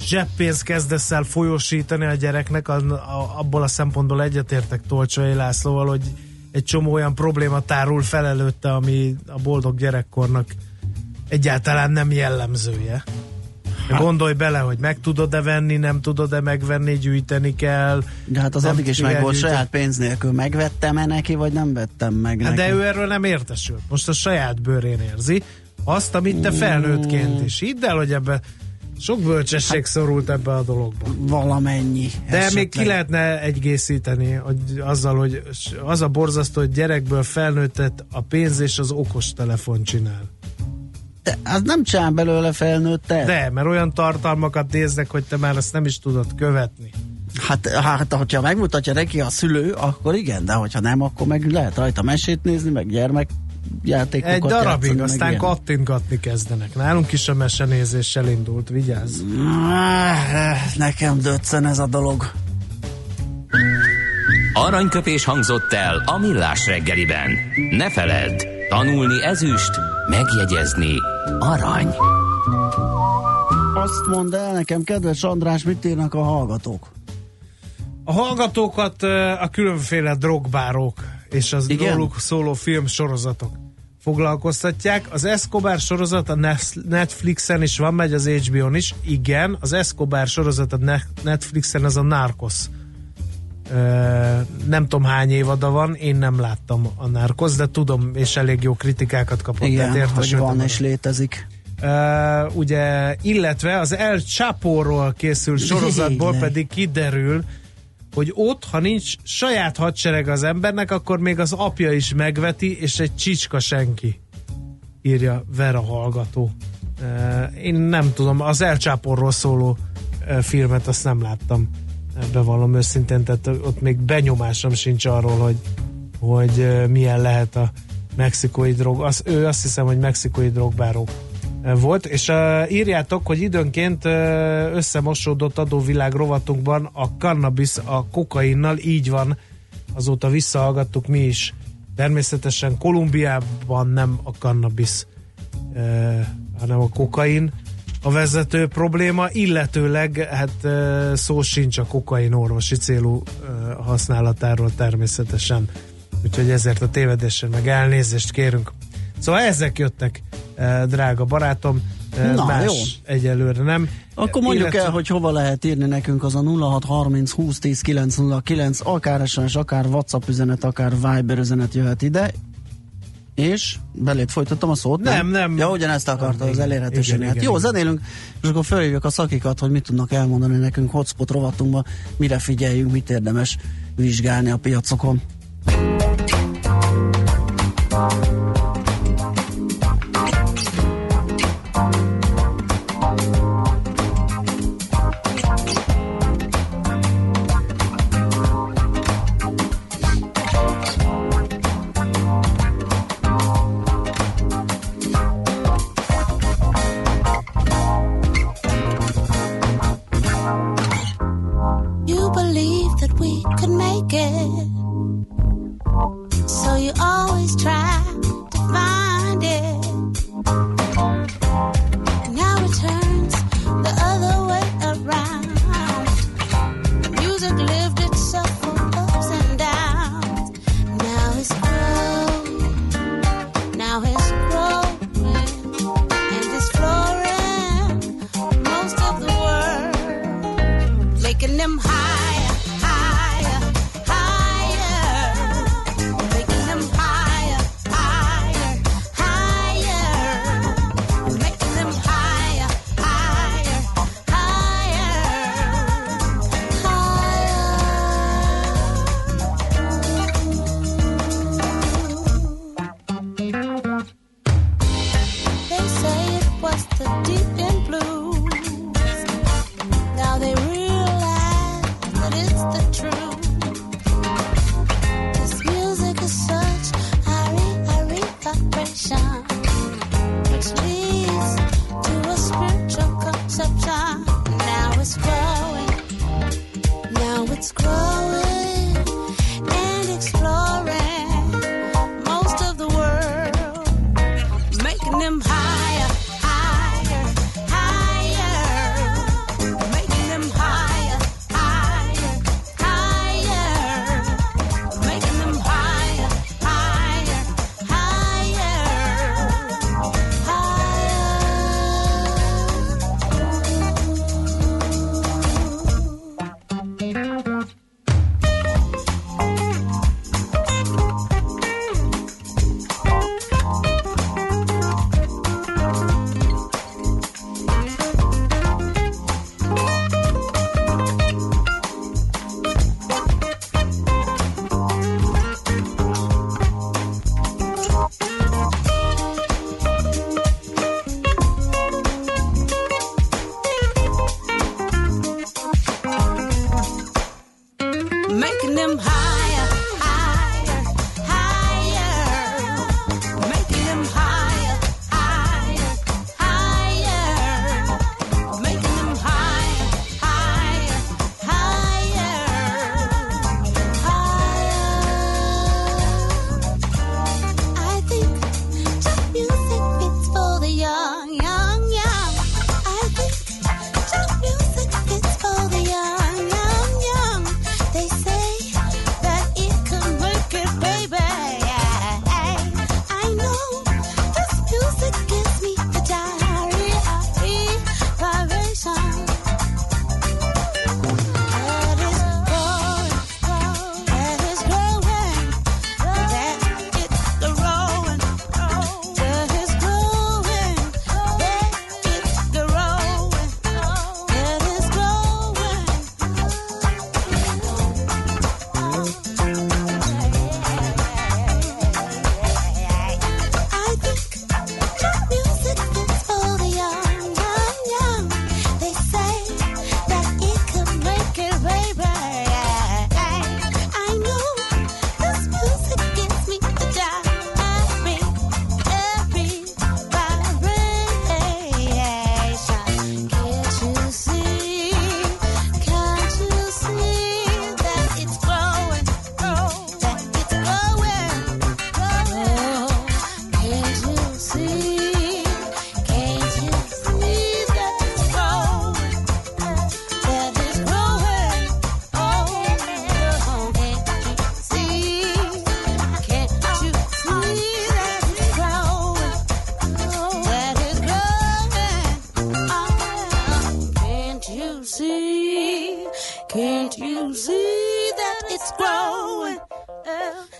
zseppénzt kezdesz el folyosítani a gyereknek, a, a, abból a szempontból egyetértek Tolcsai Lászlóval, hogy egy csomó olyan probléma tárul fel előtte, ami a boldog gyerekkornak egyáltalán nem jellemzője. Hát. Gondolj bele, hogy meg tudod-e venni, nem tudod-e megvenni, gyűjteni kell. De hát az addig is meg volt saját pénz nélkül. Megvettem-e neki, vagy nem vettem meg hát neki? De ő erről nem értesült. Most a saját bőrén érzi. Azt, amit te felnőttként is. Hidd el, hogy ebbe sok bölcsesség hát, szorult ebbe a dologba. Valamennyi. De esetleg. még ki lehetne egészíteni hogy azzal, hogy az a borzasztó, hogy gyerekből felnőttet a pénz és az okos telefon csinál. Az nem csinál belőle felnőttet. De, mert olyan tartalmakat néznek, hogy te már ezt nem is tudod követni. Hát, hát hogyha megmutatja neki a szülő, akkor igen, de hogyha nem, akkor meg lehet rajta mesét nézni, meg gyermek játékokat Egy darabig, játszani, aztán kattintgatni kezdenek. Nálunk is a mesenézéssel indult, vigyázz. Nekem döccen ez a dolog. Aranyköpés hangzott el a millás reggeliben. Ne feledd, tanulni ezüst, megjegyezni arany. Azt mondd el nekem, kedves András, mit írnak a hallgatók? A hallgatókat a különféle drogbárok és az Igen? róluk szóló filmsorozatok foglalkoztatják. Az Escobar sorozat a Netflixen is van, megy az HBO-n is. Igen, az Escobar sorozat a Netflixen az a Narcos. Nem tudom hány évada van, én nem láttam a Narcos, de tudom, és elég jó kritikákat kapott. Igen, hogy van és létezik. Uh, ugye, illetve az El Chapo-ról készült sorozatból pedig kiderül, hogy ott, ha nincs saját hadsereg az embernek, akkor még az apja is megveti, és egy csicska senki, írja Vera hallgató. Én nem tudom, az elcsáporról szóló filmet azt nem láttam, bevallom őszintén, tehát ott még benyomásom sincs arról, hogy, hogy milyen lehet a mexikói drog. Az, ő azt hiszem, hogy mexikói drogbáró volt, és uh, írjátok, hogy időnként uh, összemosódott adóvilág rovatunkban a cannabis a kokainnal, így van, azóta visszahallgattuk mi is. Természetesen Kolumbiában nem a cannabis, uh, hanem a kokain a vezető probléma, illetőleg hát szó sincs a kokain orvosi célú használatáról természetesen. Úgyhogy ezért a tévedésen meg elnézést kérünk. Szóval ezek jöttek drága barátom. Na, más jó. egyelőre nem. Akkor mondjuk Illetve... el, hogy hova lehet írni nekünk az a 0630 20 10 909, akár SMS, akár WhatsApp üzenet, akár Viber üzenet jöhet ide. És belét folytattam a szót? Nem, nem. nem. Ja, ugyanezt akarta nem, az elérhetőséget. Jó, zenélünk, és akkor felhívjuk a szakikat, hogy mit tudnak elmondani nekünk hotspot rovatunkban, mire figyeljünk, mit érdemes vizsgálni a piacokon. it's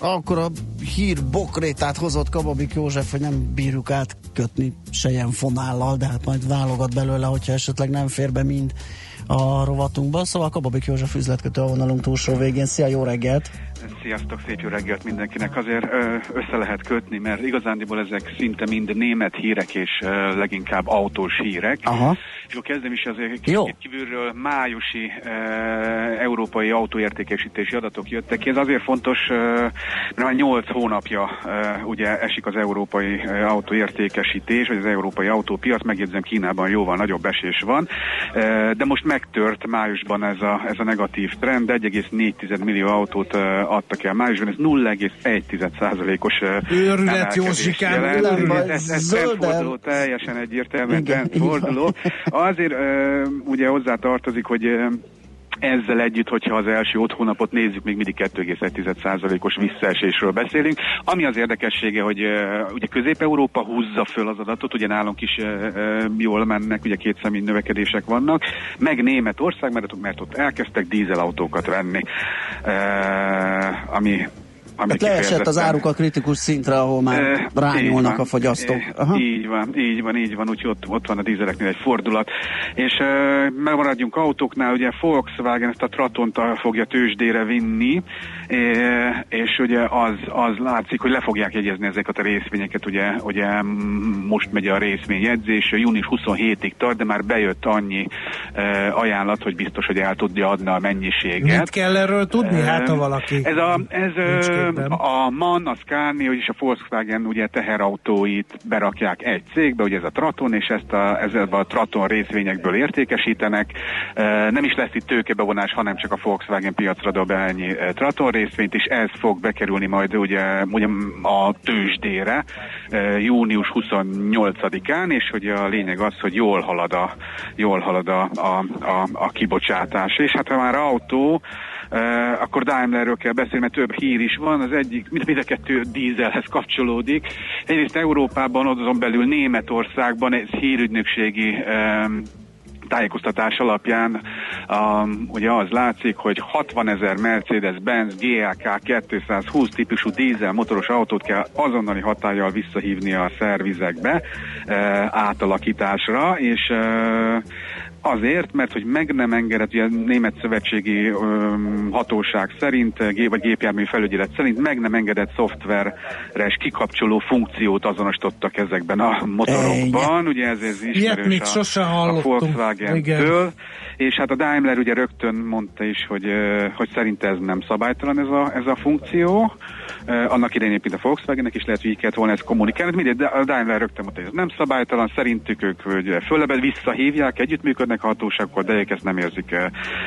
Akkor a hír bokrétát hozott Kababik József, hogy nem bírjuk átkötni sejen fonállal, de hát majd válogat belőle, hogyha esetleg nem fér be mind a rovatunkba. Szóval Kababik József üzletkötő a vonalunk túlsó végén. Szia, jó reggelt! Sziasztok, szép jó reggelt mindenkinek. Azért össze lehet kötni, mert igazándiból ezek szinte mind német hírek és leginkább autós hírek. Aha. És akkor kezdem is azért Jó. kívülről májusi ö, európai autóértékesítési adatok jöttek ki. Ez azért fontos, ö, mert már 8 hónapja ö, ugye esik az európai autóértékesítés, vagy az európai autópiac. Megjegyzem, Kínában jóval nagyobb esés van. Ö, de most megtört májusban ez a, ez a negatív trend. 1,4 millió autót adtak el májusban, ez 0,1%-os ö, Őrület, Józsikám, Ez, ez, trendforduló, teljesen egyértelműen trendforduló. Azért ugye hozzá tartozik, hogy ezzel együtt, hogyha az első öt hónapot nézzük, még mindig 2,1%-os visszaesésről beszélünk. Ami az érdekessége, hogy uh, ugye Közép-Európa húzza föl az adatot, ugye nálunk is uh, jól mennek, ugye két személy növekedések vannak, meg Németország, mert, mert ott elkezdtek dízelautókat venni, uh, ami Tehát leesett az áruk a kritikus szintre, ahol már Eh, így rányulnak van. a fogyasztók. Eh, Aha. Így van, így van, így van, úgyhogy ott, ott van a dízeleknél egy fordulat. És uh, megmaradjunk autóknál, ugye Volkswagen ezt a Tratont a- fogja tőzsdére vinni, eh, és ugye az, az látszik, hogy le fogják jegyezni ezeket a részvényeket, ugye, ugye most megy a részvényjegyzés, június 27-ig tart, de már bejött annyi uh, ajánlat, hogy biztos, hogy el tudja adni a mennyiséget. Mit kell erről tudni? Hát, ha valaki Ez a, ez a MAN, a Scania és a Volkswagen ugye teherautóit berakják egy cégbe, ugye ez a Traton, és ezt a, ezzel a Traton részvényekből értékesítenek. Ö, Nem is lesz itt tőkebevonás, hanem csak a Volkswagen piacra dob ennyi Traton részvényt, és ez fog bekerülni majd ugye, ugye a tőzsdére ö, június 28-án, és hogy a lényeg az, hogy jól halad a, jól halad a, a, a, a kibocsátás. És hát ha már autó, Uh, akkor Daimlerről kell beszélni, mert több hír is van. Az egyik, mind, mind a kettő dízelhez kapcsolódik. Egyrészt Európában, azon belül Németországban ez hírügynökségi um, tájékoztatás alapján um, ugye az látszik, hogy 60 ezer Mercedes-Benz GLK 220 típusú dízel motoros autót kell azonnali hatállyal visszahívni a szervizekbe uh, átalakításra, és uh, Azért, mert hogy meg nem engedett, ugye a Német Szövetségi öm, Hatóság szerint, gé- vagy gépjármű felügyelet szerint meg nem engedett szoftveres kikapcsoló funkciót azonosítottak ezekben a motorokban. Ugye ez, ez ismerős még a, sose a. Volkswagen-től. És hát a Daimler ugye rögtön mondta is, hogy, ö, hogy szerint ez nem szabálytalan ez a, ez a funkció. Ö, Annak idején éppen a Volkswagennek is lehet, hogy így kellett volna ezt kommunikálni. Mindegy, de a Daimler rögtön mondta, hogy ez nem szabálytalan, szerintük ők hogy föllebed visszahívják, együttműködnek a hatóságokkal, de ők ezt nem érzik ö,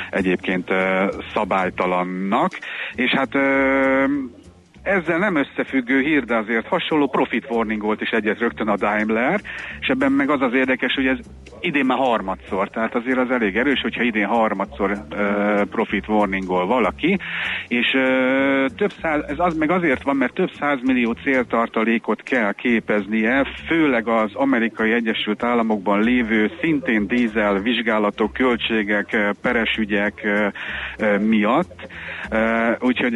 egyébként ö, szabálytalannak. És hát ö, ezzel nem összefüggő hír, de azért hasonló profit warning volt is egyet rögtön a Daimler, és ebben meg az az érdekes, hogy ez idén már harmadszor, tehát azért az elég erős, hogyha idén harmadszor uh, profit warningol valaki, és uh, több száz, ez az meg azért van, mert több százmillió céltartalékot kell képeznie, főleg az amerikai Egyesült Államokban lévő szintén dízel vizsgálatok, költségek, peresügyek uh, miatt, úgyhogy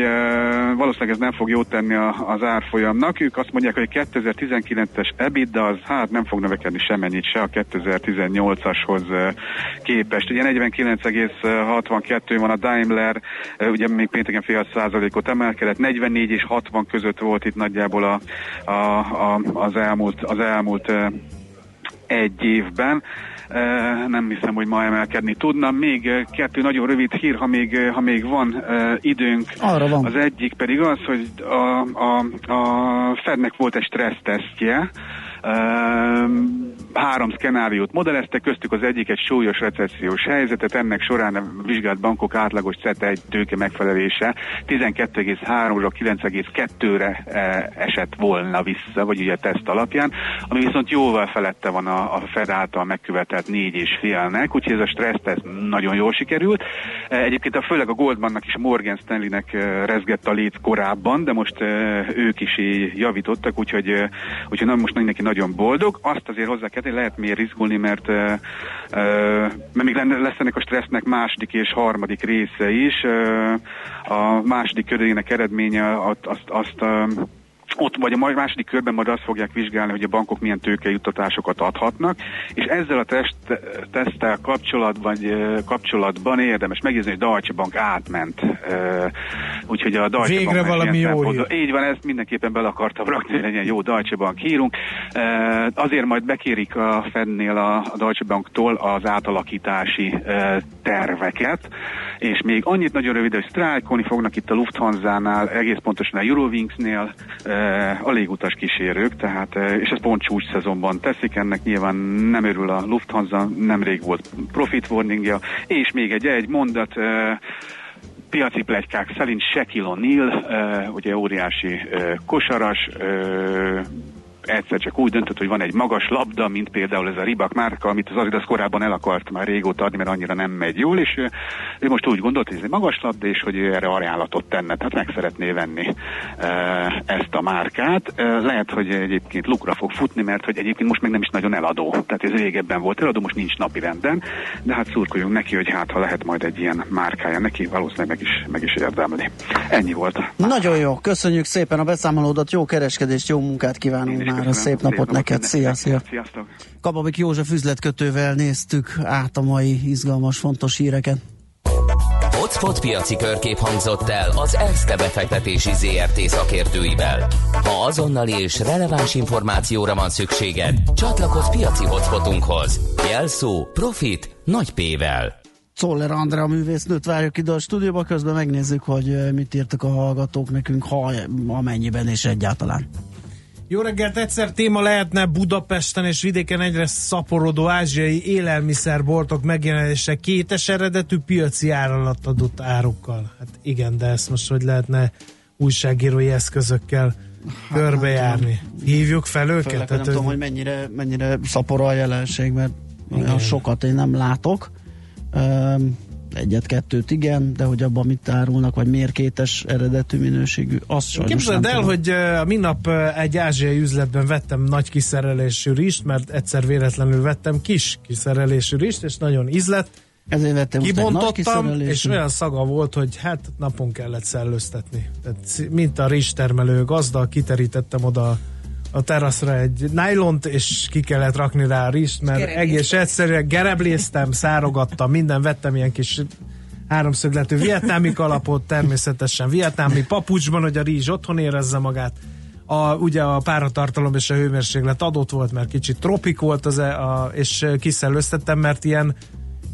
valószínűleg ez nem fog jót tenni a, az árfolyamnak. Ők azt mondják, hogy a 2019-es EBITDA az hát nem fog növekedni semennyit se a 2018-ashoz eh, képest. Ugye 49,62 van a Daimler, eh, ugye még pénteken fél százalékot emelkedett, 44 és 60 között volt itt nagyjából a, a, a, az elmúlt, az elmúlt eh, egy évben. Nem hiszem, hogy ma emelkedni tudna. Még kettő nagyon rövid hír, ha még, ha még van időnk. Arra van. Az egyik pedig az, hogy a, a, a Fednek volt egy stressztesztje, három szkenáriót modelleztek, köztük az egyik egy súlyos recessziós helyzetet, ennek során a vizsgált bankok átlagos CETA egy tőke megfelelése 12,3-ra 9,2-re uh, esett volna vissza, vagy ugye teszt alapján, ami viszont jóval felette van a, a Fed által megkövetelt 4,5-nek, úgyhogy ez a stresszteszt nagyon jól sikerült. Uh, egyébként a, főleg a Goldmannak és Morgan Stanleynek uh, rezgett a lét korábban, de most ők is javítottak, úgyhogy, úgyhogy na, most mindenki nagyon boldog. Azt azért hozzá kell, tenni, lehet miért izgulni, mert, mert még lesz ennek a stressznek második és harmadik része is. A második körének eredménye azt, azt, azt ott vagy a második körben majd azt fogják vizsgálni, hogy a bankok milyen tőkejuttatásokat adhatnak, és ezzel a test, teszttel kapcsolatban, kapcsolatban érdemes megjegyezni, hogy Deutsche Bank átment. Úgyhogy a Deutsche Végre Banknak valami jó szempontból- Így van, ezt mindenképpen bele akartam rakni, hogy legyen jó Deutsche Bank hírunk. Azért majd bekérik a Fednél a a Deutsche Banktól az átalakítási terveket, és még annyit nagyon rövid, hogy sztrájkolni fognak itt a Lufthansa-nál, egész pontosan a Eurowings-nél a légutas kísérők, tehát, ö, és ez pont csúcs szezonban teszik, ennek nyilván nem örül a Lufthansa, nemrég volt profit warningja, és még egy, egy mondat, ö, piaci plegykák szerint Shaquille O'Neal, ugye óriási kosaras, egyszer csak úgy döntött, hogy van egy magas labda, mint például ez a Ribak márka, amit az Adidas korábban el akart már régóta adni, mert annyira nem megy jól, és ő, ő most úgy gondolt, hogy ez egy magas labda, és hogy ő erre ajánlatot tenne, tehát meg szeretné venni e, ezt a márkát. E, lehet, hogy egyébként lukra fog futni, mert hogy egyébként most még nem is nagyon eladó. Tehát ez régebben volt eladó, most nincs napi renden, de hát szurkoljunk neki, hogy hát ha lehet majd egy ilyen márkája neki, valószínűleg meg is, meg is érdemli. Ennyi volt. Nagyon jó, köszönjük szépen a beszámolódat, jó kereskedést, jó munkát kívánunk köszönöm. szép napot Szép napot neked, szia, szia. Sziasztok! Kababik József üzletkötővel néztük át a mai izgalmas, fontos híreket. Hotspot piaci körkép hangzott el az ESZTE befektetési ZRT szakértőivel. Ha azonnali és releváns információra van szükséged, csatlakozz piaci hotspotunkhoz. Jelszó Profit nagy P-vel. Czoller Andrea művésznőt várjuk ide a stúdióba, közben megnézzük, hogy mit írtak a hallgatók nekünk, ha amennyiben és egyáltalán. Jó reggelt, egyszer téma lehetne Budapesten és vidéken egyre szaporodó ázsiai élelmiszerboltok megjelenése kétes eredetű piaci áralat adott árukkal. Hát igen, de ezt most hogy lehetne újságírói eszközökkel Hát körbejárni. Hívjuk fel őket? Főleg, Tehát nem tudom, hogy mennyire, mennyire szapora a jelenség, mert olyan Igen. sokat én nem látok. Öm, egyet-kettőt igen, de hogy abban mit árulnak, vagy miért kétes eredetű minőségű, azt sajnos Képzeld nem el, tudom. hogy uh, minap uh, egy ázsiai üzletben vettem nagy kiszerelésű rist, mert egyszer véletlenül vettem kis kiszerelésű rist, és nagyon ízlett. Ezért vettem Kibontottam, és olyan szaga volt, hogy hát napon kellett szellőztetni. Tehát, mint a rizstermelő gazda, kiterítettem oda a teraszra egy nylont, és ki kellett rakni rá a rist, mert Gerebléztem. egész egyszerűen gerebléztem, szárogattam, minden, vettem ilyen kis háromszögletű vietnámi kalapot, természetesen vietnámi papucsban, hogy a rizs otthon érezze magát. A, ugye a páratartalom és a hőmérséklet adott volt, mert kicsit tropik volt, az, e- a, és kiszellőztettem, mert ilyen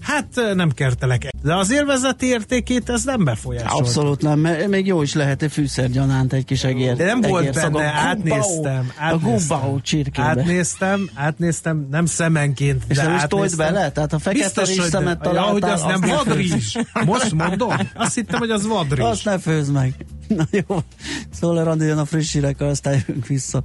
Hát nem kertelek. De az élvezeti értékét ez nem befolyásolta. Abszolút nem, mert még jó is lehet egy fűszergyanánt, egy kis egér. De nem volt egérszaga. benne, Gumbao, átnéztem. A átnéztem. gumbao csirkébe. Átnéztem, átnéztem, nem szemenként, És de nem is tolt bele? Tehát a fekete Biztos, rizs szemet nem. Ja, hogy találtál, az nem vadrizs. Most mondom? Azt hittem, hogy az vadrizs. Azt ne főzd meg. Na jó, szóval Randi jön a friss hírekkel, aztán jövünk vissza.